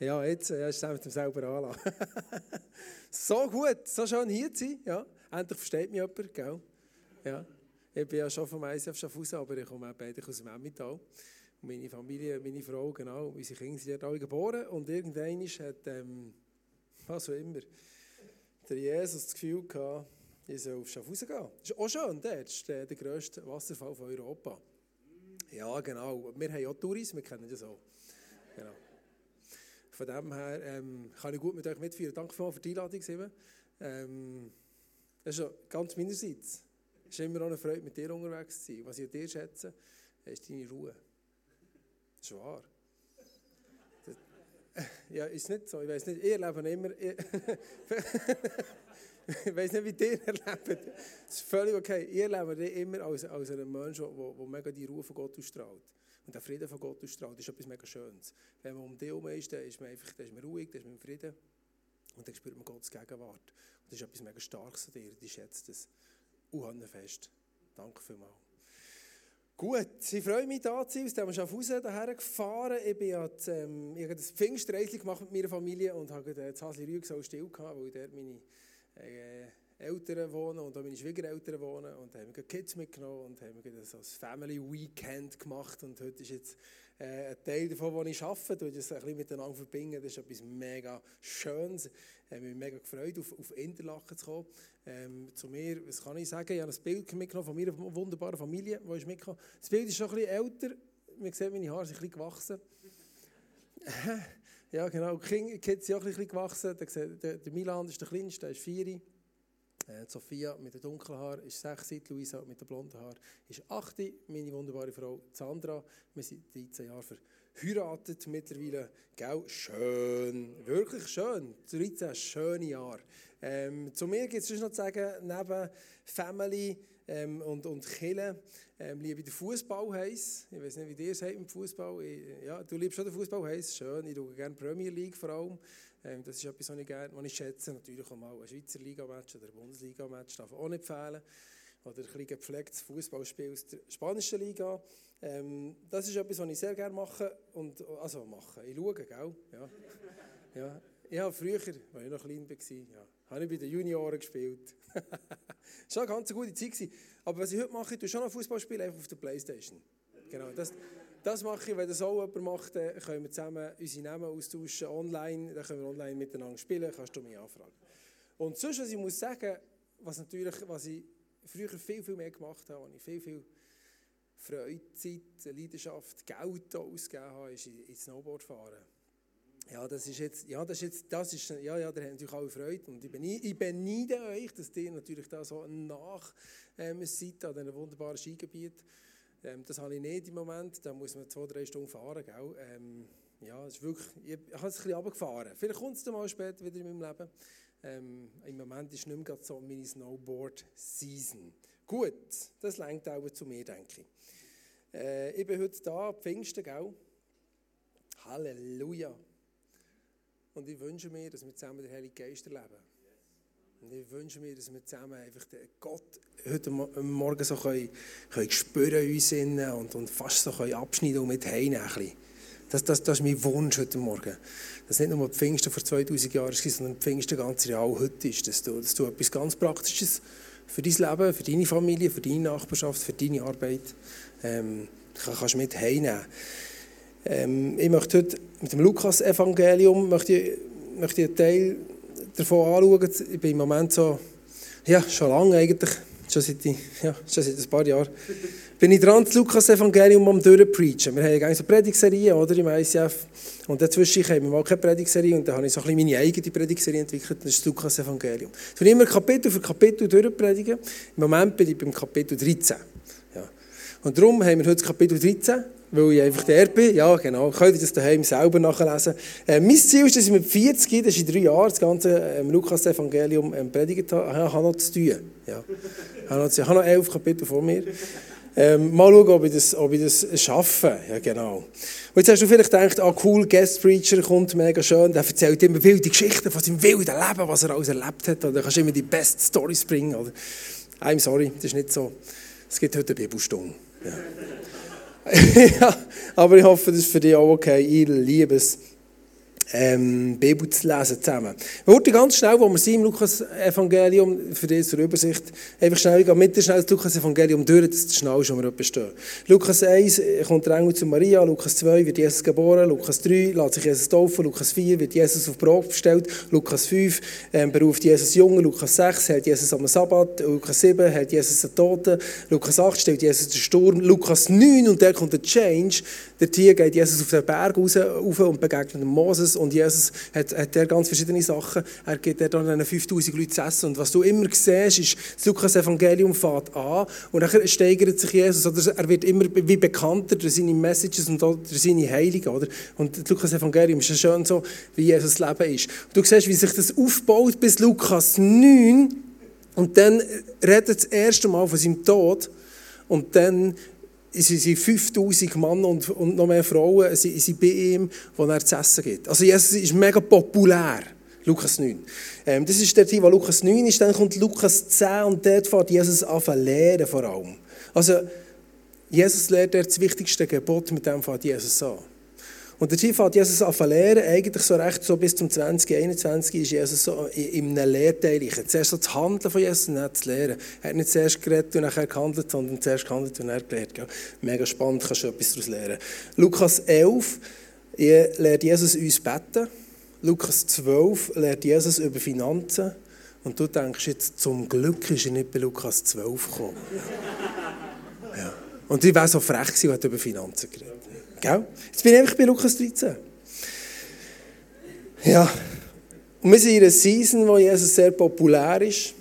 Ja, jetzt ja, ist es mit dem selber anlassen. so gut, so schön hier zu sein. Ja. Endlich versteht mich jemand, gell? Ja. Ich bin ja schon vom ICF Schaffhausen, aber ich komme auch beide aus dem Emmental. Meine Familie, meine Frau, genau, unsere Kinder sind dort alle geboren. Und irgendwann hat, ähm, was auch immer, der Jesus das Gefühl gehabt, ich soll auf Schaffhausen gehen. Das ist auch schön, dort ist der, der grösste Wasserfall von Europa. Ja, genau. Wir haben auch Touris, wir kennen das auch. Genau. Von dem her ähm, kann ich gut mit euch mitführen. Danke für die Einladung. Ähm, ja ganz meinerseits. Es ist immer auch eine Freude, mit dir unterwegs zu sein. Was ich an dir schätze, ist deine Ruhe. Das ist wahr. Das, ja, ist nicht so. Ich weiß nicht, ihr lebt immer. ich weiß nicht, wie ihr erlebt. Das ist völlig okay. Ihr lebt immer als, als ein Mensch, der mega die Ruhe von Gott ausstrahlt. Und der Frieden von Gott ausstrahlt, ist etwas mega Schönes. Wenn man um dich herum ist, dann ist man einfach dann ist man ruhig, dann ist man im Frieden. Und dann spürt man Gottes Gegenwart. Und das ist etwas mega Starkes an dir. Ich schätze das fest. Danke vielmals. Gut, ich freue mich, da zu sein. Aus dem Schaffhausen hierher gefahren. Ich, bin jetzt, ähm, ich habe das Pfingstreisli gemacht mit meiner Familie und habe das Hasli Rüg so still gehabt, weil dort meine äh, Eltern wohnen und auch meine Schwiegereltern wohnen. Und da haben wir Kids mitgenommen und haben so ein Family Weekend gemacht. Und heute ist jetzt äh, ein Teil davon, wo ich arbeite, und das ein bisschen miteinander verbinden. Das ist etwas mega Schönes. Ich habe mich mega gefreut, auf, auf Interlaken zu kommen. Ähm, zu mir, was kann ich sagen? Ich habe ein Bild mitgenommen von meiner wunderbaren Familie, die ist mitgekommen. Das Bild ist schon ein bisschen älter. Man sieht, meine Haare sind ein bisschen gewachsen. ja, genau. Die Kids sind auch ein bisschen gewachsen. Der Milan ist der Kleinste, der ist vier. Äh, Sophia mit den dunklen Haaren ist 6, Luisa mit den blonden Haaren ist 8, meine wunderbare Frau Sandra. Wir sind 13 Jahre verheiratet mittlerweile. Gell? Schön, wirklich schön. 13 schöne Jahre. Ähm, zu mir gibt es noch zu sagen, neben Family ähm, und, und Kille ähm, liebe ich den Fußball heiß. Ich weiß nicht, wie dir es mit Fußball. Ja, du liebst schon den Fußball heiß, schön. Ich schaue gerne Premier League vor allem. Ähm, das ist etwas, was ich gerne was ich schätze. Natürlich auch mal ein Schweizer Liga-Match oder ein Bundesliga-Match darf auch nicht fehlen. Oder ein bisschen gepflegtes Fußballspiel aus der spanischen Liga. Ähm, das ist etwas, was ich sehr gerne mache. Und, also mache, ich schaue, gell? Ja. ja. Habe früher, als ich noch klein war, ja, habe ich bei den Junioren gespielt. das war eine ganz gute Zeit. Aber was ich heute mache, ich tue schon noch Fußball spielen, einfach auf der Playstation. Genau, das, das mache ich, wenn das auch jemand macht, können wir zusammen unsere Namen austauschen online, dann können wir online miteinander spielen, kannst du mich anfragen. Und sonst, was ich muss sagen, was natürlich, was ich früher viel, viel mehr gemacht habe, was ich viel, viel Freude, Zeit, Leidenschaft, Geld ausgegeben habe, ist ins Snowboard fahren. Ja, das ist jetzt, ja, das ist jetzt, das ist, ja, ja, da haben natürlich alle Freude und ich, beneide, ich beneide euch, dass ihr natürlich da so nach ähm, seid an diesem wunderbaren Skigebiet. Ähm, das habe ich nicht im Moment. Da muss man zwei, drei Stunden fahren. Gell? Ähm, ja, ist wirklich, ich, ich habe es ein bisschen runtergefahren. Vielleicht kommt es dann mal später wieder in meinem Leben. Ähm, Im Moment ist nicht mehr so meine Snowboard-Season. Gut, das lenkt auch zu mir, denke ich. Äh, ich bin heute da, Pfingsten, gell? Halleluja. Und ich wünsche mir, dass wir zusammen den Heiligen Geist erleben. Und ich wünsche mir, dass wir zusammen einfach den Gott heute Morgen so können, können spüren uns innen und, und fast so können abschneiden und mit heimnehmen. Das, das, das ist mein Wunsch heute Morgen. Dass nicht nur Pfingsten vor 2000 Jahren war, sondern Pfingsten ganz real heute ist. Dass du, dass du etwas ganz Praktisches für dein Leben, für deine Familie, für deine Nachbarschaft, für deine Arbeit ähm, kannst mit heimnehmen. Ähm, ich möchte heute mit dem Lukas-Evangelium einen Teil davon anschauen. Ich bin im Moment so, ja, schon lange eigentlich, schon seit, ja, schon seit ein paar Jahren, bin ich dran, das Lukas-Evangelium am durchpreachen. Wir haben ja so Predigserie, oder, im ICF. Und dazwischen haben wir mal keine Predigserie und dann habe ich so ein bisschen meine eigene Predigserie entwickelt, das ist das Lukas-Evangelium. Ich will immer Kapitel für Kapitel durchpredigen. Im Moment bin ich beim Kapitel 13. Ja. Und darum haben wir heute das Kapitel 13 weil ich einfach der bin. Ja, genau. Könnt ihr das daheim selber nachlesen. Äh, mein Ziel ist, dass ich mit 40, das ist in drei Jahren, das ganze ähm, Lukas-Evangelium ähm, predigt habe. Ich habe noch zu tun. Ja. Ich habe noch, ich elf Kapitel vor mir. Ähm, mal schauen, ob ich das, ob ich das schaffe. Ja, genau. Und jetzt hast du vielleicht gedacht, ah cool, Guest Preacher kommt, mega schön, der erzählt immer wilde Geschichten von seinem wilden Leben, was er alles erlebt hat. Oder kannst immer die besten Storys bringen. Oder? I'm sorry, das ist nicht so. Es gibt heute eine Bibelstunde. Ja. ja, aber ich hoffe, das ist für dich auch okay. Ich liebe es. Ähm, Bibel zu lesen zusammen. Wir wollen ganz schnell, wo wir sind im Lukas-Evangelium, für diese zur Übersicht, einfach schnell, ich gehe mit schnell das Lukas-Evangelium durch, dass das schnell ist, wo wir stehen. Lukas 1 kommt der Engel zu Maria, Lukas 2 wird Jesus geboren, Lukas 3 lässt sich Jesus taufen, Lukas 4 wird Jesus auf Probe gestellt, Lukas 5 ähm, beruft Jesus Jungen, Lukas 6 hält Jesus am Sabbat, Lukas 7 hält Jesus den Toten, Lukas 8 stellt Jesus den Sturm, Lukas 9 und der kommt der Change, der Tier geht Jesus auf den Berg raus, und begegnet Moses und Jesus hat, hat der ganz verschiedene Sachen. Er gibt dann 5000 Leute zu essen. Und was du immer siehst, ist, das Lukas-Evangelium fährt an und dann steigert sich Jesus. Oder er wird immer wie bekannter durch seine Messages und durch seine Heiligen. Oder? Und das Lukas-Evangelium ist ja schön so, wie Jesus Leben ist. Und du siehst, wie sich das aufbaut bis Lukas 9. Und dann redet er das erste Mal von seinem Tod. Und dann es sind 5000 Männer und, und noch mehr Frauen sind, sind bei ihm, die er zu essen gibt. Also Jesus ist mega populär. Lukas 9. Ähm, das ist der Teil, wo Lukas 9 ist. Dann kommt Lukas 10 und dort fährt Jesus an lehren vor allem. Also Jesus lehrt das wichtigste Gebot, mit dem fährt Jesus an. Und der Tief hat Jesus angefangen lehren, eigentlich so recht so bis zum 2021 ist Jesus so in einem Lehrteil. Zuerst so das Handeln von Jesus und dann das Lehren. Er hat nicht zuerst geredet und nachher gehandelt, sondern zuerst gehandelt und dann gelehrt. Mega spannend, kannst du etwas daraus lernen. Lukas 11 lehrt Jesus uns beten. Lukas 12 lehrt Jesus über Finanzen. Und du denkst jetzt, zum Glück ist er nicht bei Lukas 12 gekommen. Ja. Und ich wäre so frech gewesen, und über Finanzen geredet. Gell? Jetzt bin ich einfach bei Lukas 13. Ja, und wir sind in einer Season, wo Jesus sehr populär ist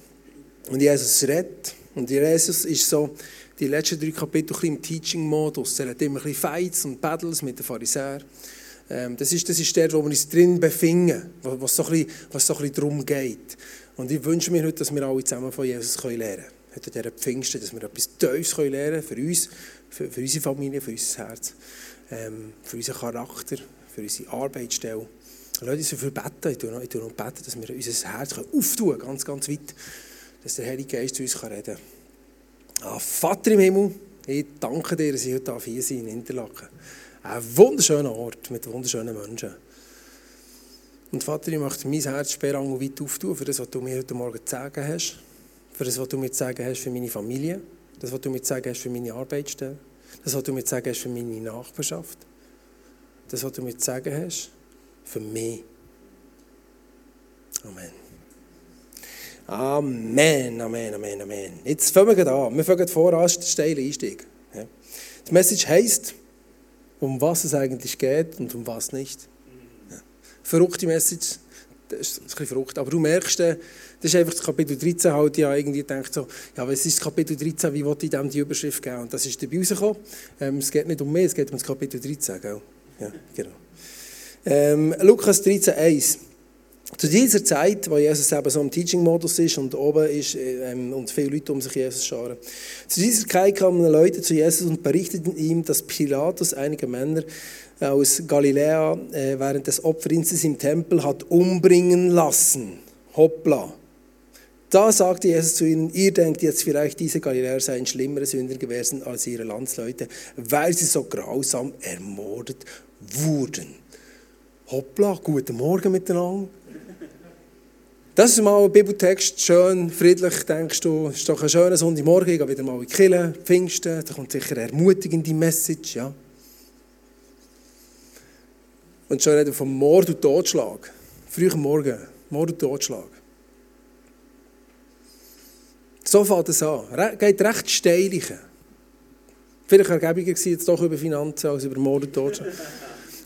und Jesus redet. Und Jesus ist so die letzten drei Kapitel im Teaching-Modus. Er hat immer ein bisschen Fights und Battles mit den Pharisäern. Ähm, das, ist, das ist der, wo wir uns drin befinden, was so ein so ein bisschen darum geht. Und ich wünsche mir heute, dass wir alle zusammen von Jesus lernen können. Heute an dieser Pfingsten, dass wir etwas Tiefes lernen können für uns, für, für unsere Familie, für unser Herz ähm, für unseren Charakter, für unsere Arbeitsstelle. Lass uns dafür beten. Ich tue noch, ich tue noch beten, dass wir unser Herz auftun können, ganz, ganz weit, dass der Heilige Geist zu uns reden kann. Ah, Vater im Himmel, ich danke dir, dass ich heute hier sein in Interlaken. Ein wunderschöner Ort mit wunderschönen Menschen. Und Vater, ich möchte mein Herz sperrangel weit auftun für das, was du mir heute Morgen zu sagen hast. Für das, was du mir zu sagen hast für meine Familie. Das, was du mir zu sagen hast für meine Arbeitsstelle. Das, was du mir zu sagen hast für meine Nachbarschaft. Das, was du mir zu sagen hast für mich. Amen. Amen, Amen, Amen, Amen. Jetzt fangen wir an. Wir fangen vor an, den steilen Einstieg. Die Message heisst, um was es eigentlich geht und um was nicht. Verrückte Message, das ist ein bisschen verrückt, aber du merkst, das ist einfach das Kapitel 13 halt, ja irgendwie denkt so, ja, was ist das Kapitel 13, wie wollte ich dem die Überschrift geben? Und das ist dabei rausgekommen. Ähm, es geht nicht um mich, es geht um das Kapitel 13, gell? Ja, genau. Ähm, Lukas 13, 1. Zu dieser Zeit, wo Jesus eben so im Teaching-Modus ist und oben ist ähm, und viele Leute um sich Jesus scharen. Zu dieser Zeit kamen Leute zu Jesus und berichteten ihm, dass Pilatus einige Männer aus Galiläa äh, während des Opferdienstes im Tempel hat umbringen lassen. Hoppla. Da sagte Jesus zu ihnen, ihr denkt jetzt vielleicht, diese Galiläer seien schlimmere Sünder gewesen als ihre Landsleute, weil sie so grausam ermordet wurden. Hoppla, guten Morgen miteinander. Das ist mal ein Bibeltext, schön, friedlich, denkst du, ist doch ein schöner Sonntagmorgen, ich gehe wieder mal in die Kirche, Pfingsten, da kommt sicher eine ermutigende Message, ja. Und schon reden vom Mord und Totschlag. Früh am Morgen, Mord und Totschlag. So fängt es an. Geht recht steil. Vielleicht ergäbiger gewesen, jetzt doch über Finanzen als über Mord und Totschlag.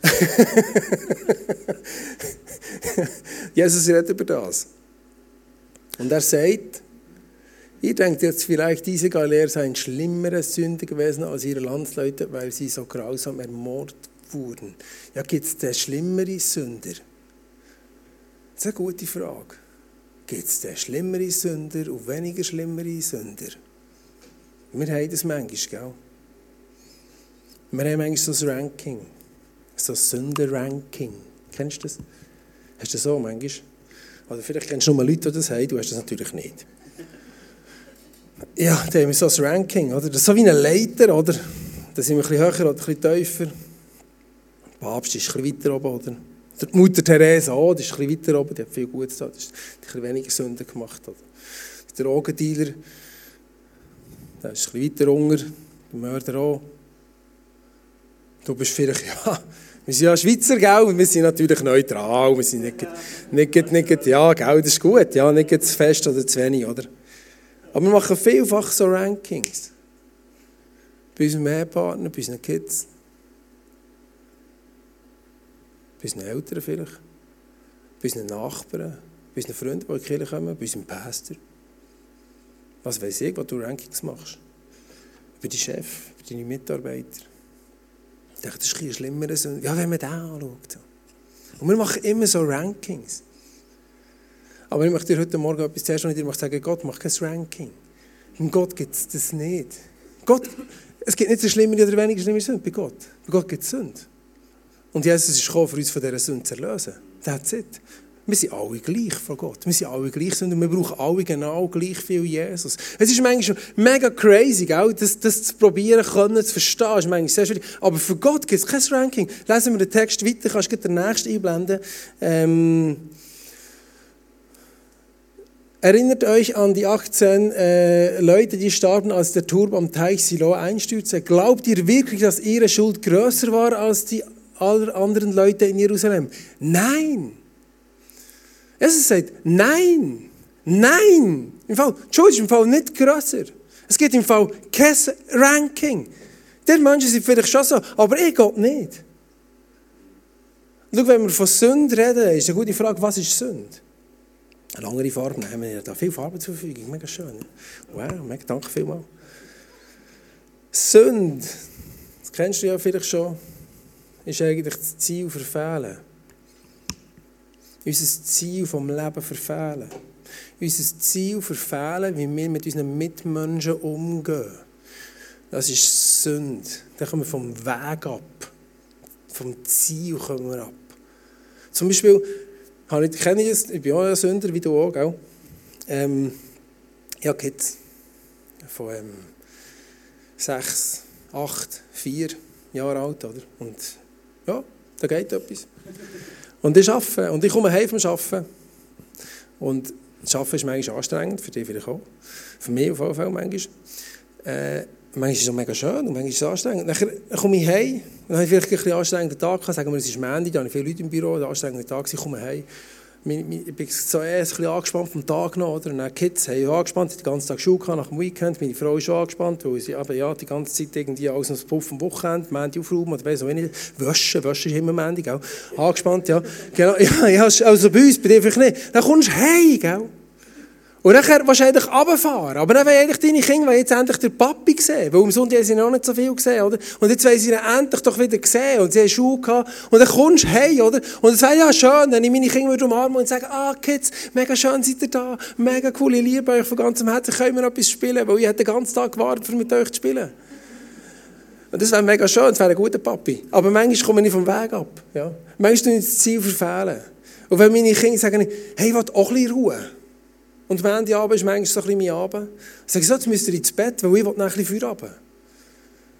Jesus redet über das. Und er sagt, ihr denkt jetzt vielleicht, diese Galiläer seien schlimmere Sünder gewesen als ihre Landsleute, weil sie so grausam ermordet wurden. Ja, gibt es denn schlimmere Sünder? Das ist eine gute Frage. Gibt es denn schlimmere Sünder und weniger schlimmere Sünder? Wir haben das manchmal, gell? Wir haben manchmal so ein Ranking, so ein Sünder-Ranking. Kennst du das? Hast du das so manchmal? Oder vielleicht kennst du nur Leute, die das haben, du hast das natürlich nicht. Ja, da haben wir so ein Ranking, oder? Das ist so wie eine Leiter, oder? Da sind wir ein bisschen höher oder ein bisschen tiefer. Der Papst ist bisschen weiter oben, oder? Die Mutter Therese auch, die ist ein weiter oben, die hat viel Gutes getan, die hat ein weniger Sünden gemacht. Oder? Der Drogendealer, der ist bisschen weiter unter, der Mörder auch. Du bist vielleicht, ja, wir sind ja Schweizer, gell? wir sind natürlich neutral, wir sind nicht, nicht, nicht, ja, gell, das ist gut, ja, nicht zu fest oder zu wenig, oder? Aber wir machen vielfach so Rankings. Bei unserem Ehepartner, bei unseren Kids. Bei unseren Eltern vielleicht. Bei unseren Nachbarn. Bei unseren Freunden, die in die Kirche kommen. Bei unserem Pastor. Was weiß ich, was du Rankings machst. Bei deinem Chef, bei deinen Mitarbeitern. Ich dachte, das ist ein schlimmer. Ja, wenn man den anschaut. Und wir machen immer so Rankings. Aber ich möchte dir heute Morgen etwas zuerst noch dir sagen, Gott macht kein Ranking. Und Gott gibt es das nicht. Gott, es gibt nicht so schlimme oder weniger schlimme Sünde bei Gott. Bei Gott gibt es Sünde. Und Jesus ist gekommen, für uns von dieser Sünde zu erlösen. That's it. Wir sind alle gleich vor Gott. Wir sind alle gleich und wir brauchen alle genau gleich viel Jesus. Es ist manchmal mega crazy? Das, das zu probieren, können, zu verstehen, ist manchmal sehr schwierig. Aber für Gott gibt es kein Ranking. Lesen wir den Text weiter, kannst du den nächsten einblenden. Ähm, Erinnert euch an die 18 äh, Leute, die starben, als der Turm am Teich Silo einstürzte. Glaubt ihr wirklich, dass ihre Schuld größer war als die aller anderen Leute in Jerusalem? Nein. Es sagt, nein, nein. Im Fall, Schuld im Fall nicht größer. Es gibt im Fall kein Ranking. Die Menschen sind vielleicht schon so, aber ich Gott nicht. Schau, wenn wir von Sünde reden, ist eine gute Frage, was ist Sünde? Eine andere Farbe nehmen. Wir da viele Farben zur Verfügung. Mega schön. Wow, mega danke vielmals. Sünde, das kennst du ja vielleicht schon, ist eigentlich das Ziel verfehlen. Unser Ziel vom Leben verfehlen. Unser Ziel verfehlen, wie wir mit unseren Mitmenschen umgehen. Das ist Sünde. Da kommen wir vom Weg ab. Vom Ziel kommen wir ab. Zum Beispiel, ich kenne das, ich bin auch ein Sünder, wie du auch, gell? Ähm, ich habe Kids von ähm, sechs, acht, vier Jahre alt, oder? Und ja, da geht etwas. Und ich arbeite, und ich komme heim vom Arbeiten. Und das Arbeiten ist manchmal anstrengend, für dich vielleicht auch. Für mich auf jeden Fall manchmal. Äh, manchmal ist es mega schön und manchmal ist es anstrengend. Dann komme ich heim, dann habe ich vielleicht ein bisschen anstrengenden Tag gehabt. Sagen wir, es ist Montag, da habe ich viele Leute im Büro, ein anstrengender Tag, ich komme heim. Ich bin so ein bisschen angespannt vom Tag noch, oder? Und dann Kids haben ja angespannt, den ganzen Tag Schule gehabt, nach dem Weekend. Meine Frau ist schon angespannt, weil sie aber ja die ganze Zeit irgendwie alles noch Puff am Wochenende, Montag aufräumen oder weiss auch nicht. Waschen, waschen ist immer Montag, auch. Angespannt, ja. Genau, ja, ja, also bei uns, bei dir vielleicht nicht. Dann kommst du heim, gell? Und dann wahrscheinlich runterfahren. Aber dann wollen eigentlich deine Kinder jetzt endlich den Papi sehen. Weil am Sonntag haben sie noch nicht so viel gesehen, oder? Und jetzt wollen sie ihn endlich doch wieder sehen. Und sie haben Schuhe gehabt. Und dann kommst du hey, oder? Und es wäre ja schön, wenn ich meine Kinder umarmen und sagen, ah, Kids, mega schön seid ihr da. Mega cool, ich liebe euch von ganzem Herzen. Können wir etwas spielen? Weil ich den ganzen Tag gewartet, um mit euch zu spielen. Und das wäre mega schön, das wäre ein guter Papi. Aber manchmal komme ich vom Weg ab. Ja? Manchmal tue ich das Ziel verfehlen. Und wenn meine Kinder sagen, hey, ich will auch ein bisschen Ruhe. Und am Ende Abend ist manchmal so ein bisschen mein Abend. Ich sage so, jetzt müsst ihr ins Bett, weil ich will noch ein bisschen Feierabend.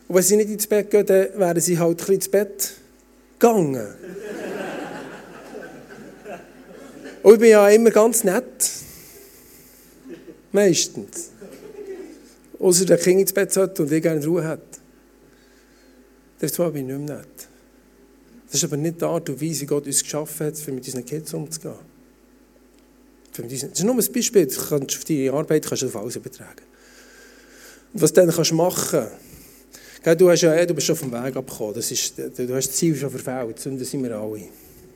Und wenn sie nicht ins Bett gehen, dann wären sie halt ein bisschen ins Bett gegangen. Und ich bin ja immer ganz nett. Meistens. Außer der Kind ins Bett sollte und ich gerne Ruhe hat. Das war ich nicht mehr nett. Das ist aber nicht die Art und Weise, wie Gott uns geschaffen hat, für mit unseren Kids umzugehen. Das ist nur ein Beispiel, du kannst auf deine Arbeit kannst du auf alles übertragen. Und was du dann kannst machen kannst, du, hast ja, du bist schon vom Weg abgekommen, das ist, du hast das Ziel schon verfehlt, das sind wir alle.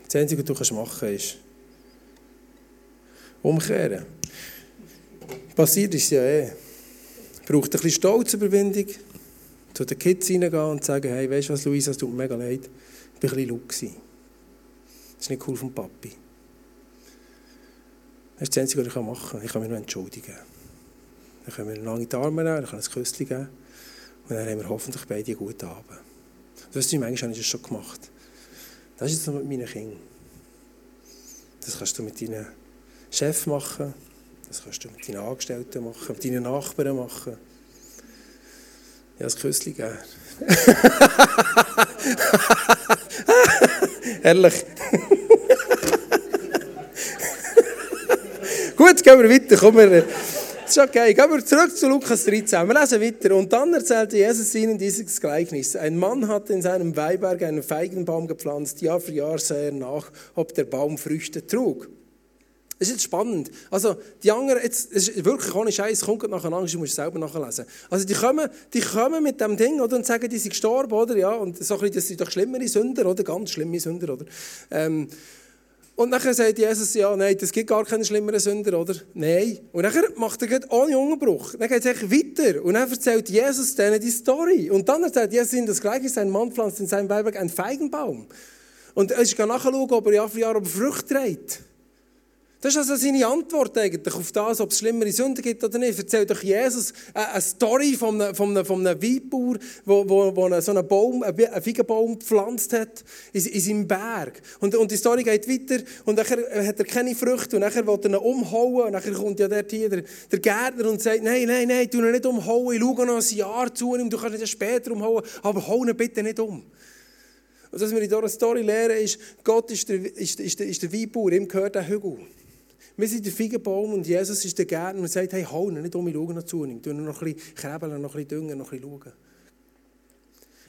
Das Einzige, was du kannst machen kannst, ist umkehren. Passiert ist ja eh. Braucht ein bisschen Stolzüberwindung, zu den Kids reingehen und sagen, hey, weißt du was, Luisa, es tut mir mega leid, ich war ein bisschen laut. Das ist nicht cool vom Papi. Das ist das Einzige, was ich machen kann. Ich kann mich nur entschuldigen. Dann können wir lange Arme nehmen, dann kann ich ein Küsschen geben. Und dann haben wir hoffentlich beide einen guten Abend. Das ist manchmal habe ich das schon gemacht. Das ist jetzt mit meinen Kindern. Das kannst du mit deinen Chef machen. Das kannst du mit deinen Angestellten machen, mit deinen Nachbarn machen. Ja, ein Küsschen geben. Ehrlich. Gehen wir weiter. Komm, wir, das ist okay. Gehen wir zurück zu Lukas 13. Wir lesen weiter. Und dann erzählte Jesus ihnen dieses Gleichnis. Ein Mann hatte in seinem Weinberg einen Feigenbaum gepflanzt. Jahr für Jahr sah er nach, ob der Baum Früchte trug. Das ist jetzt spannend. Also, die anderen, jetzt, es ist wirklich ohne Scheiß, kommt nacheinander, du musst es selber nachlesen. Also, die kommen, die kommen mit dem Ding, oder, und sagen, die sind gestorben, oder, ja, und so ein bisschen, das sind doch schlimmere Sünder, oder, ganz schlimme Sünder, oder. Ähm, und nachher sagt Jesus, ja, nein, das gibt gar keine schlimmeren Sünder, oder? Nein. Und nachher macht er ohne Unterbruch. Dann geht es weiter. Und dann erzählt Jesus denen die Story. Und dann erzählt Jesus ihnen das Gleiche. Sein Mann pflanzt in seinem Weinberg einen Feigenbaum. Und er ist nachschauen, ob er Jahr für Jahr Früchte trägt. Das ist also seine Antwort eigentlich auf das, ob es schlimmere Sünden gibt oder nicht. Erzählt doch Jesus eine Story von einem, von einem, von einem Weinbauer, wo so einen Baum, einen Feigenbaum gepflanzt hat in, in seinem Berg. Und, und die Story geht weiter und dann hat er keine Früchte und dann will er ihn umhauen und dann kommt ja dort hier der, der Gärtner und sagt, nein, nein, nein, tu ihn nicht umhauen, ich schaue noch ein Jahr zu ihm, du kannst ihn später umhauen, aber hau ihn bitte nicht um. Und was wir in dieser Story lernen ist, Gott ist der, ist, ist der, ist der Weinbauer, ihm gehört der Hügel. Wir sind der Feigenbaum und Jesus ist der Gärtner und sagt, hey, hau nicht um, ich schaue noch zu ihm. Tu noch ein bisschen krebeln, noch ein bisschen düngen, noch ein bisschen schauen.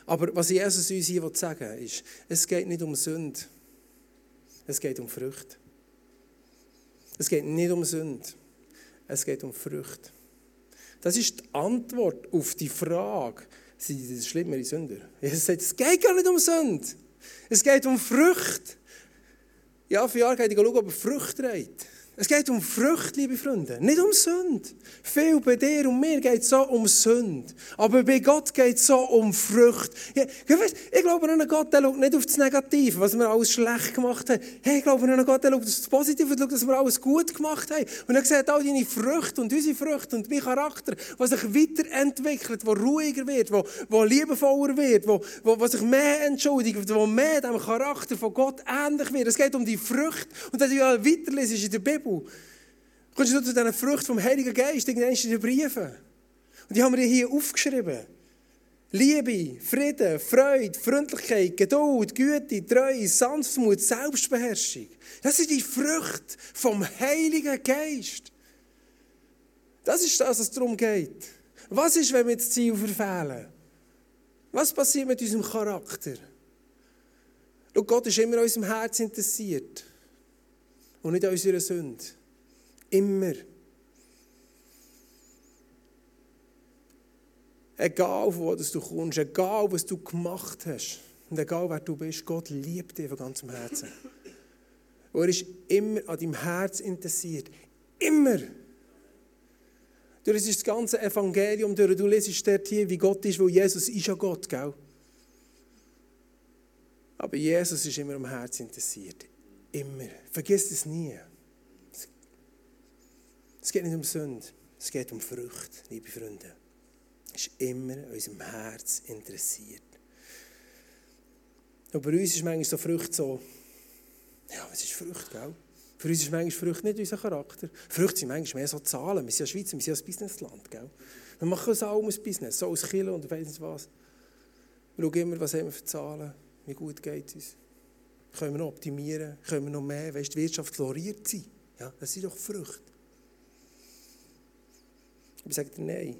Aber was Jesus uns hier sagen will, ist, es geht nicht um Sünde. Es geht um Früchte. Es geht nicht um Sünde. Es geht um Früchte. Das ist die Antwort auf die Frage, sind das schlimmere Sünder? Jesus sagt, es geht gar nicht um Sünde. Es geht um Früchte. Ja, für Jahre geht ich schauen, ob er Früchte trägt. Es geht um Früchte, liebe Freunde, nicht um Sünde. Viel bei dir und mir geht es so um Sünde. Aber bei Gott geht es so um Früchte. Ich, glaube an einen Gott, der schaut nicht auf das Negative, was wir alles schlecht gemacht haben. Hey, ich glaube an einen Gott, der schaut auf das Positive, schaut, dass wir alles gut gemacht haben. Und er sieht all deine Früchte und unsere Früchte und mein Charakter, was sich weiterentwickelt, wo ruhiger wird, wo, wo liebevoller wird, wo, wo, wo sich mehr entschuldigt, wo mehr dem Charakter von Gott ähnlich wird. Es geht um die Früchte. Und wenn du ja weiterlesest in der Bibel, Bibel, kommst du zu diesen Früchten vom Heiligen Geist, in den Briefen. Und die haben wir hier aufgeschrieben. Liebe, Frieden, Freude, Freundlichkeit, Geduld, Güte, Treue, Sanftmut, Selbstbeherrschung. Das sind die Früchte vom Heiligen Geist. Das ist das, was darum geht. Was ist, wenn wir das Ziel verfehlen? Was passiert mit unserem Charakter? Schau, Gott ist immer an unserem Herz interessiert und nicht an unserer Sünde. Immer. Egal, von wo du kommst, egal, was du gemacht hast und egal, wer du bist, Gott liebt dich von ganzem Herzen. Und er ist immer an deinem Herz interessiert. Immer. Das ist das ganze Evangelium durch. Du lesest dort hier, wie Gott ist, weil Jesus ist ja Gott, gell? Aber Jesus ist immer am Herz interessiert. Immer. Vergiss es nie. Es geht nicht um Sünde, es geht um Frucht, liebe Freunde. Es ist immer an unserem Herz interessiert. Und bei uns ist manchmal so Frucht so, ja, was ist Frucht, gell? Für uns ist manchmal Frucht nicht unser Charakter. Frucht sind manchmal mehr so Zahlen. Wir sind ja Schweiz, wir sind ja ein Businessland, gell? Wir machen so auch ein Business, so aus Kilo und weiss nicht was. Wir schauen immer, was haben wir für Zahlen, wie gut geht es uns. Können wir noch optimieren? Können wir noch mehr? Weißt, die Wirtschaft floriert sie. Ja, das sind doch Früchte. Ich sage dir nein.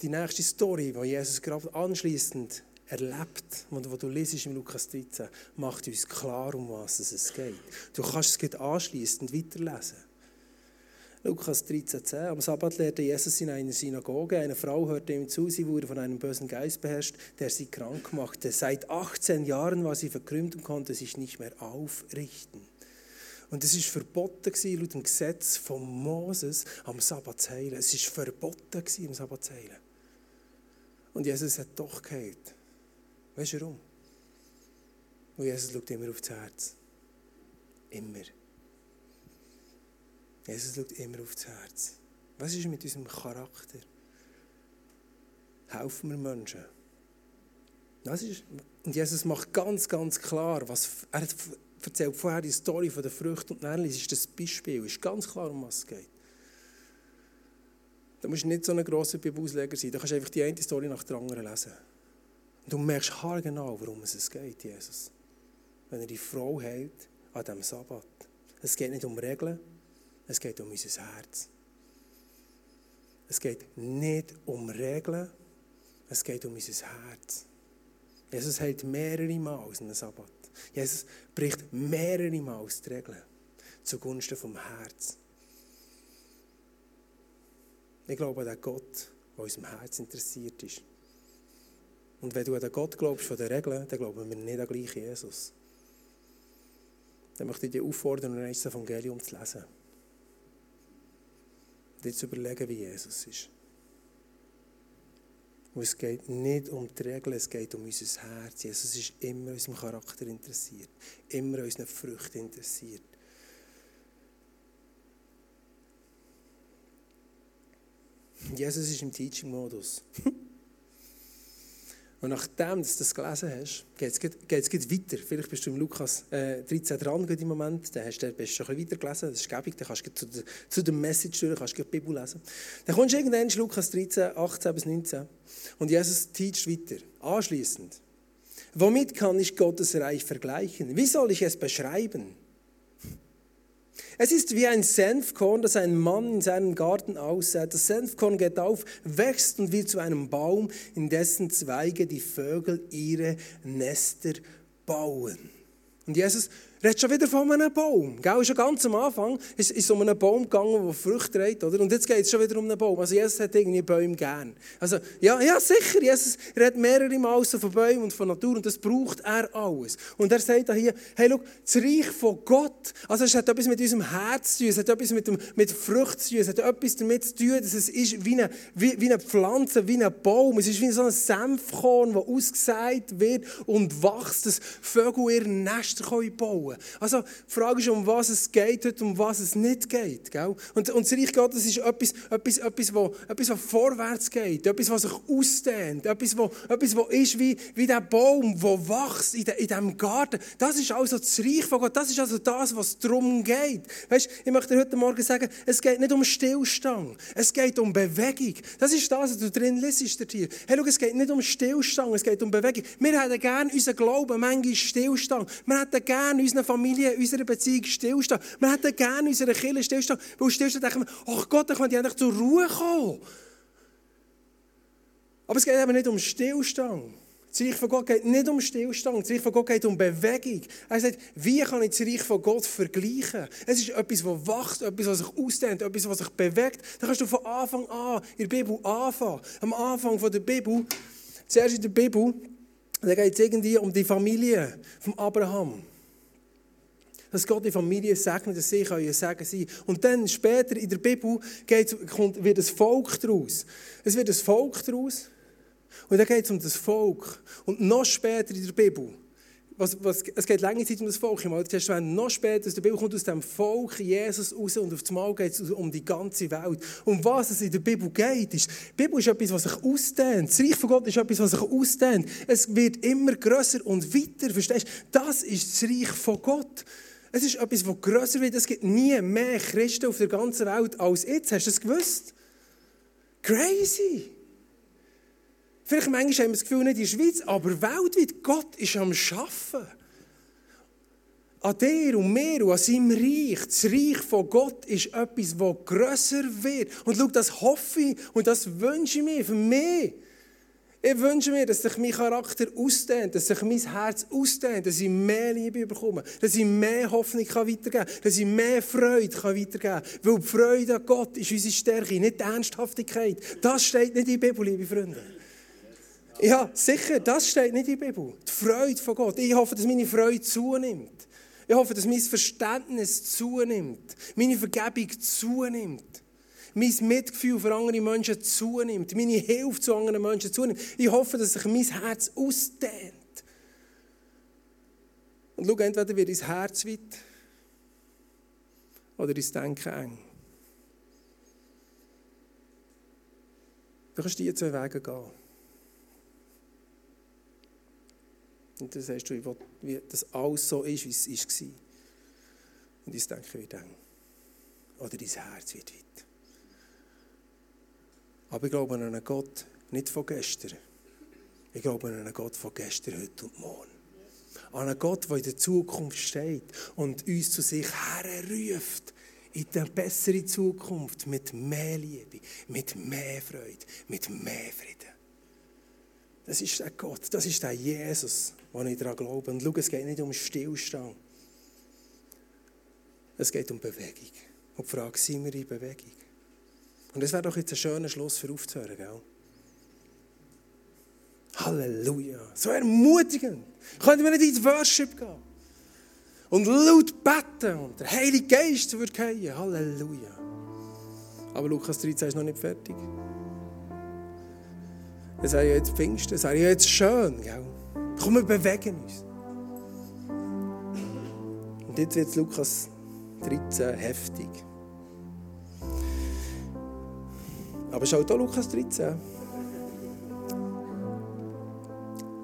Die nächste Story, die Jesus gerade anschließend erlebt, und wo du liest im Lukas 13, macht uns klar, um was es geht. Du kannst es anschließend weiterlesen. Lukas 13,10. Am Sabbat lehrte Jesus in einer Synagoge. Eine Frau hörte ihm zu. Sie wurde von einem bösen Geist beherrscht, der sie krank machte. Seit 18 Jahren war sie verkrümmt und konnte sich nicht mehr aufrichten. Und es ist verboten gewesen, laut dem Gesetz von Moses am Sabbat zu heilen. Es ist verboten gewesen, am Sabbat zu heilen. Und Jesus hat doch geheilt. Weißt du warum? Weil Jesus schaut immer aufs Herz. Immer. Jesus schaut immer aufs Herz. Was ist mit unserem Charakter? Helfen wir Menschen? Das ist, und Jesus macht ganz, ganz klar, was, er erzählt vorher die Story von der Frucht und dann ist das Beispiel, ist ganz klar, um was es geht. Da musst du nicht so ein grosser Bibelausleger sein, da kannst du einfach die eine Story nach der anderen lesen. Und du merkst genau, worum es geht, Jesus. Wenn er die Frau hält an diesem Sabbat. Es geht nicht um Regeln, Es geht um unser Herz. Es geht nicht um Regeln, es geht um unser Herz. Jesus hält mehrere Mal aus einem Sabbat. Jesus bricht mehrere Mal die Regeln zugunsten vom Herz. Ich glaube an den Gott, der unserem Herz interessiert ist. Und wenn du an den Gott glaubst von den Regeln, dann glauben wir nicht an gleichen Jesus. Dann möchte ich dich auffordern, das Evangelium zu lesen. Dir zu überlegen, wie Jesus ist. Und es geht nicht um die Regeln, es geht um unser Herz. Jesus ist immer unserem Charakter interessiert, immer unseren Früchten interessiert. Jesus ist im Teaching-Modus. Und nachdem du das gelesen hast, geht es weiter. Vielleicht bist du im Lukas äh, 13 dran im Moment, dann hast du, bist du schon ein weiter gelesen, das ist gäbig, dann kannst du zu der, zu Message durch, kannst du die Bibel lesen. Dann kommst du irgendwann in Lukas 13, 18 bis 19 und Jesus teacht weiter. Anschließend. Womit kann ich Gottes Reich vergleichen? Wie soll ich es beschreiben? Es ist wie ein Senfkorn, das ein Mann in seinem Garten aussät. Das Senfkorn geht auf, wächst und wird zu einem Baum, in dessen Zweige die Vögel ihre Nester bauen. Und Jesus redet schon wieder von einem Baum. Gell? Schon ganz am Anfang ist es um einen Baum gegangen, der Früchte trägt. Oder? Und jetzt geht es schon wieder um einen Baum. Also Jesus hat irgendwie Bäume gern. Also, ja, ja, sicher. Jesus redet mehrere Mal von Bäumen und von Natur und das braucht er alles. Und er sagt hier, hey, schau, das Reich von Gott, also es hat etwas mit unserem Herz zu tun, es hat etwas mit, dem, mit Früchten zu tun, es hat etwas damit zu tun, dass es ist wie eine, wie, wie eine Pflanze, wie ein Baum. Es ist wie so ein Senfkorn, das ausgesät wird und wächst, dass Vögel ihre Nester bauen können. Also, die Frage ist, um was es geht heute, um was es nicht geht. Gell? Und, und das Reich Gottes ist etwas, etwas, etwas, wo, etwas, was vorwärts geht, etwas, was sich ausdehnt, etwas, wo, etwas, wo ist wie, wie der Baum, der wächst in, de, in diesem Garten. Das ist also das Reich von Gott, das ist also das, was darum geht. Weißt, ich möchte dir heute Morgen sagen, es geht nicht um Stillstand, es geht um Bewegung. Das ist das, was du drin liest, hier. Hey, schau, es geht nicht um Stillstand, es geht um Bewegung. Wir hätten gerne unseren Glauben manchmal Stillstand. Wir hätten gerne unseren Familie, in unserer Beziehung stillstehen. Wir hätten gerne in unserer Kirche stillstehen, weil stillstehen denken wir, ach Gott, dann könnte ich endlich zur Ruhe kommen. Aber es geht eben nicht um Stillstand. Das Reich von Gott geht nicht um Stillstand. Das Reich von Gott geht um Bewegung. Er sagt, wie kann ich das Reich von Gott vergleichen? Es ist etwas, das wächst, etwas, was sich ausdehnt, etwas, was sich bewegt. Da kannst du von Anfang an in der Bibel anfangen. Am Anfang der Bibel, zuerst in der Bibel, da geht es irgendwie um die Familie von Abraham dass Gott die Familie segnet, dass sie ihr Segen sein Und dann später in der Bibel kommt, wird ein Volk daraus. Es wird ein Volk daraus. Und dann geht es um das Volk. Und noch später in der Bibel, was, was, es geht lange Zeit um das Volk im Alten Testament, noch später aus der Bibel kommt aus dem Volk Jesus raus und auf einmal geht es um die ganze Welt. Um was es in der Bibel geht, ist, die Bibel ist etwas, was sich ausdehnt. Das Reich von Gott ist etwas, was sich ausdehnt. Es wird immer grösser und weiter, verstehst du? Das ist das Reich von Gott. Es ist etwas, das grösser wird. Es gibt nie mehr Christen auf der ganzen Welt als jetzt. Hast du das gewusst? Crazy. Vielleicht manchmal haben wir das Gefühl, nicht in der Schweiz, aber weltweit. Gott ist am Arbeiten. An dir und mir und an seinem Reich. Das Reich von Gott ist etwas, das grösser wird. Und schau, das hoffe ich und das wünsche ich mir für mich. Ich wünsche mir, dass sich mein Charakter ausdehnt, dass sich mein Herz ausdehnt, dass ich mehr Liebe bekomme, dass ich mehr Hoffnung weitergeben kann, dass ich mehr Freude weitergeben kann. Weil die Freude an Gott ist unsere Stärke, nicht die Ernsthaftigkeit. Das steht nicht in der Bibel, liebe Freunde. Ja, sicher, das steht nicht in der Bibel. Die Freude von Gott. Ich hoffe, dass meine Freude zunimmt. Ich hoffe, dass mein Verständnis zunimmt, meine Vergebung zunimmt mein Mitgefühl für andere Menschen zunimmt, meine Hilfe zu anderen Menschen zunimmt. Ich hoffe, dass sich mein Herz ausdehnt. Und schau, entweder wird dein Herz weit oder dein Denken eng. Du kannst diese zwei Wege gehen. Und dann sagst du, ich will, wie das alles so ist, wie es war. Und dein Denken wird eng. Oder dein Herz wird weit. Aber ich glaube an einen Gott nicht von gestern. Ich glaube an einen Gott von gestern, heute und morgen. An einen Gott, der in der Zukunft steht und uns zu sich herruft in eine bessere Zukunft mit mehr Liebe, mit mehr Freude, mit mehr Frieden. Das ist der Gott, das ist der Jesus, wo ich daran glaube. Und schau, es geht nicht um Stillstand. Es geht um Bewegung. Und die Frage, sind wir in Bewegung? Und das wäre doch jetzt ein schöner Schluss für aufzuhören, gell? Halleluja. So ermutigend. Könnten wir nicht ins Worship gehen? Und laut beten und der Heilige Geist wird gehen. Halleluja. Aber Lukas 13 ist noch nicht fertig. Es wäre ja jetzt Pfingsten, es wäre ja jetzt schön. Gell? Komm, wir bewegen uns. Und jetzt wird Lukas 13 heftig. Aber schau da Lukas 13.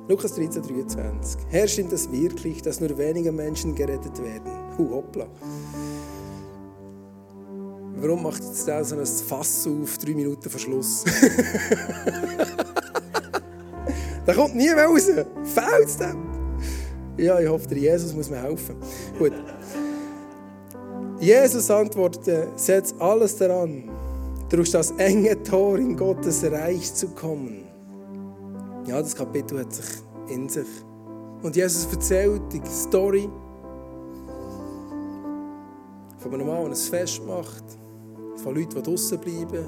Lukas 13, 23. Herr, stimmt das wirklich, dass nur wenige Menschen gerettet werden? Hu, hoppla. Warum macht jetzt der so ein Fass auf, drei Minuten Verschluss? da kommt nie mehr raus. Fehlt es dem? Ja, ich hoffe, der Jesus muss mir helfen. Gut. Jesus antwortete, setz alles daran, durch das enge Tor in Gottes Reich zu kommen. Ja, das Kapitel hat sich in sich. Und Jesus erzählt die Story von einem Mann, der ein Fest macht, von Leuten, die draußen bleiben,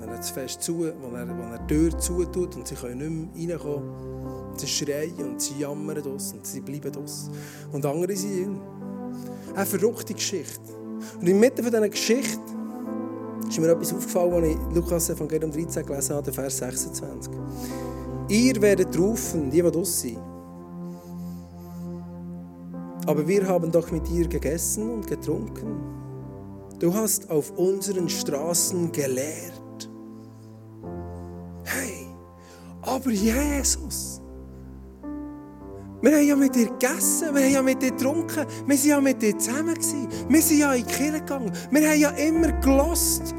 wenn er das Fest zu, wenn er, wenn er die Tür zutut und sie können nicht mehr reinkommen. Sie schreien und sie jammern draußen und sie bleiben draußen. Und andere sind in. Eine verrückte Geschichte. Und inmitten von dieser Geschichte ist mir etwas aufgefallen, als ich Lukas Evangelium 13 gelesen habe, Vers 26. Ihr werdet rufen, die, die draus sind. Aber wir haben doch mit dir gegessen und getrunken. Du hast auf unseren Straßen gelehrt. Hey, aber Jesus, wir haben ja mit dir gegessen, wir haben ja mit dir getrunken, wir sind ja mit dir zusammen gewesen, wir sind ja in die Kirche gegangen, wir haben ja immer gelost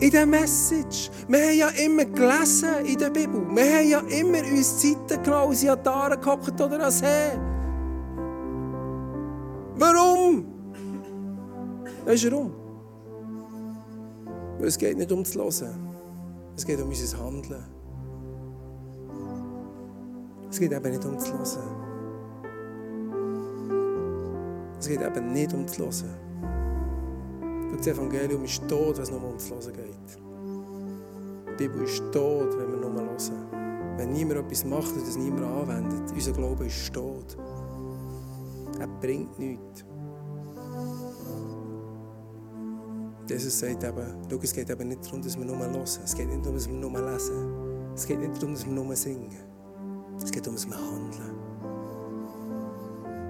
in der Message. Wir haben ja immer gelesen in der Bibel. Wir haben ja immer uns Zeiten genommen, sind an Taren gehockt oder an See. Warum? Weißt du warum? Weil es geht nicht um zu hören. Es geht um unser Handeln. Es geht eben nicht um zu hören. Es geht eben nicht um zu hören. Das Evangelium ist tot, wenn es nur ums Hören geht. Die Bibel ist tot, wenn wir nur hören. Wenn niemand etwas macht und es niemand anwendet, unser Glaube ist tot. Er bringt nichts. Jesus sagt eben, es geht eben nicht darum, dass wir nur hören. Es geht nicht darum, dass wir nur lesen. Es geht nicht darum, dass wir nur singen. Es geht darum, dass wir handeln.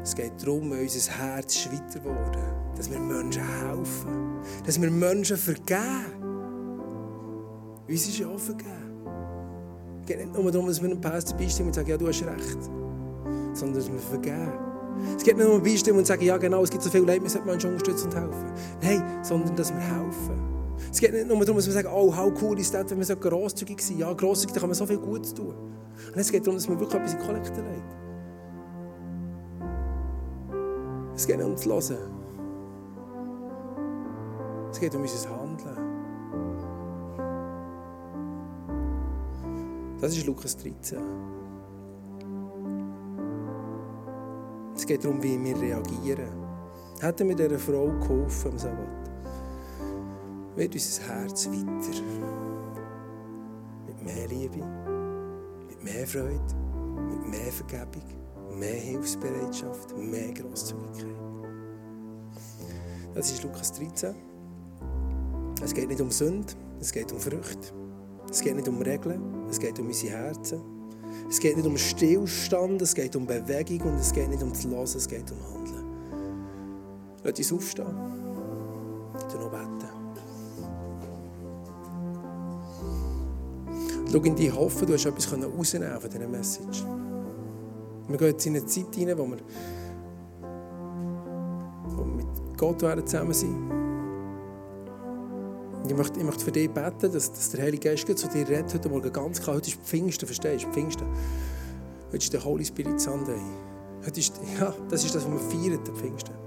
Es geht darum, unser Herz ist weiter geworden, dass wir Menschen helfen, dass wir Menschen vergeben. Uns ist ja auch vergeben. Es geht nicht nur darum, dass wir einem Pastor beistimmen und sagen, ja, du hast recht, sondern dass wir vergeben. Es geht nicht nur um beistimmen und sagen, ja, genau, es gibt so viele Leute, wir sollten Menschen unterstützen und helfen. Nein, sondern dass wir helfen. Es geht nicht nur darum, dass wir sagen, oh, how cool ist das, wenn wir so grosszügig sind. Ja, grosszügig, da kann man so viel Gutes tun. Und es geht darum, dass man wirklich etwas in die Kollekte legt. Es geht nicht um das Hören. Es geht um unser Handeln. Das ist Lukas 13. Es geht darum, wie wir reagieren. Hätten wir dieser Frau geholfen am Sabbat, wird unser Herz weiter. Mit mehr Liebe, mit mehr Freude, mit mehr Vergebung mehr Hilfsbereitschaft, mehr Grosszügigkeit. Das ist Lukas 13. Es geht nicht um Sünde, es geht um Früchte. Es geht nicht um Regeln, es geht um unsere Herzen. Es geht nicht um Stillstand, es geht um Bewegung und es geht nicht um das Hören, es geht um Handeln. Lass uns aufstehen. Ich noch beten. Schau in die Hoffnung, du hast etwas rausnehmen von dieser Message. Wir gehen jetzt in eine Zeit hinein, wo wir, wo wir mit Gott zusammen sind. Ich ich möchte für dich beten, dass, dass der Heilige Geist zu dir redet heute Morgen ganz klar. Heute ist Pfingsten, verstehst du? Pfingsten. Heute ist der Holy Spirit Sunday. Heute ist, ja, das ist das, was wir feiern, Pfingsten.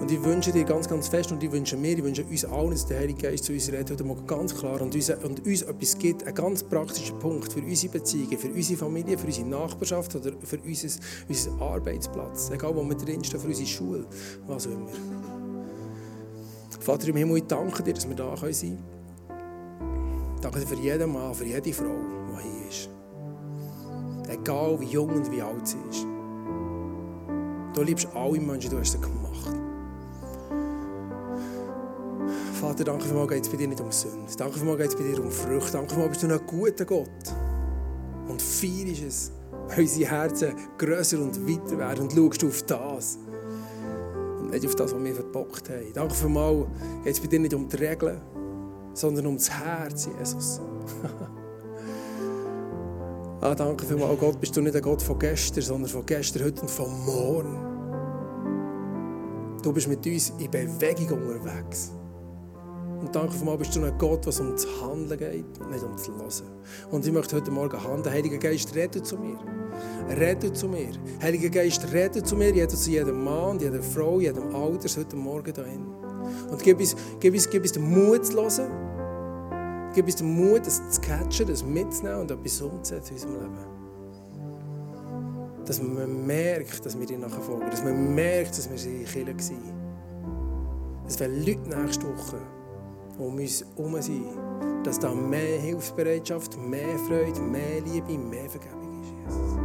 Und ich wünsche dir ganz, ganz fest und ich wünsche mir, ich wünsche uns allen, dass der Heilige Geist zu uns redet heute Morgen ganz klar und uns, und uns etwas gibt, einen ganz praktischen Punkt für unsere Beziehungen, für unsere Familie, für unsere Nachbarschaft oder für unser, unseren Arbeitsplatz. Egal, wo wir drinstehen, für unsere Schule, was auch immer. Vater im Himmel, ich danke dir, dass wir da sein können. Danke dir für jeden Mann, für jede Frau, die hier ist. Egal, wie jung und wie alt sie ist. Du liebst alle Menschen, du hast sie gemacht. Vater, danke mal geht es bei dir nicht um Sünde. Danke mal geht es bei dir um Frucht. Danke mal bist du ein guter Gott. Und feier ist es, weil unsere Herzen grösser und weiter werden und schaust auf das. Und nicht auf das, was wir verbockt haben. Danke mal geht es bei dir nicht um die Regeln, sondern um das Herz, Jesus. ah, danke für mal, Gott, bist du nicht ein Gott von gestern, sondern von gestern, heute und von morgen. Du bist mit uns in Bewegung unterwegs. Und danke für mal bist du ein Gott, was um das Handeln geht, nicht um das Hören. Und ich möchte heute Morgen handeln. Heiliger Geist, rede zu mir. Rede zu mir. Heiliger Geist, rede zu mir, jeder zu jedem Mann, jeder Frau, jedem Alter, heute Morgen dahin. Und gib uns, gib, uns, gib uns den Mut zu hören. Gib uns den Mut, das zu catchen, das mitzunehmen und etwas umzusetzen in unserem Leben. Dass man merkt, dass wir dir nachher folgen. Dass man merkt, dass wir in der Kirche waren. Dass wenn Leute nächste Woche um uns herum sind, dass da mehr Hilfsbereitschaft, mehr Freude, mehr Liebe, mehr Vergebung ist, Jesus.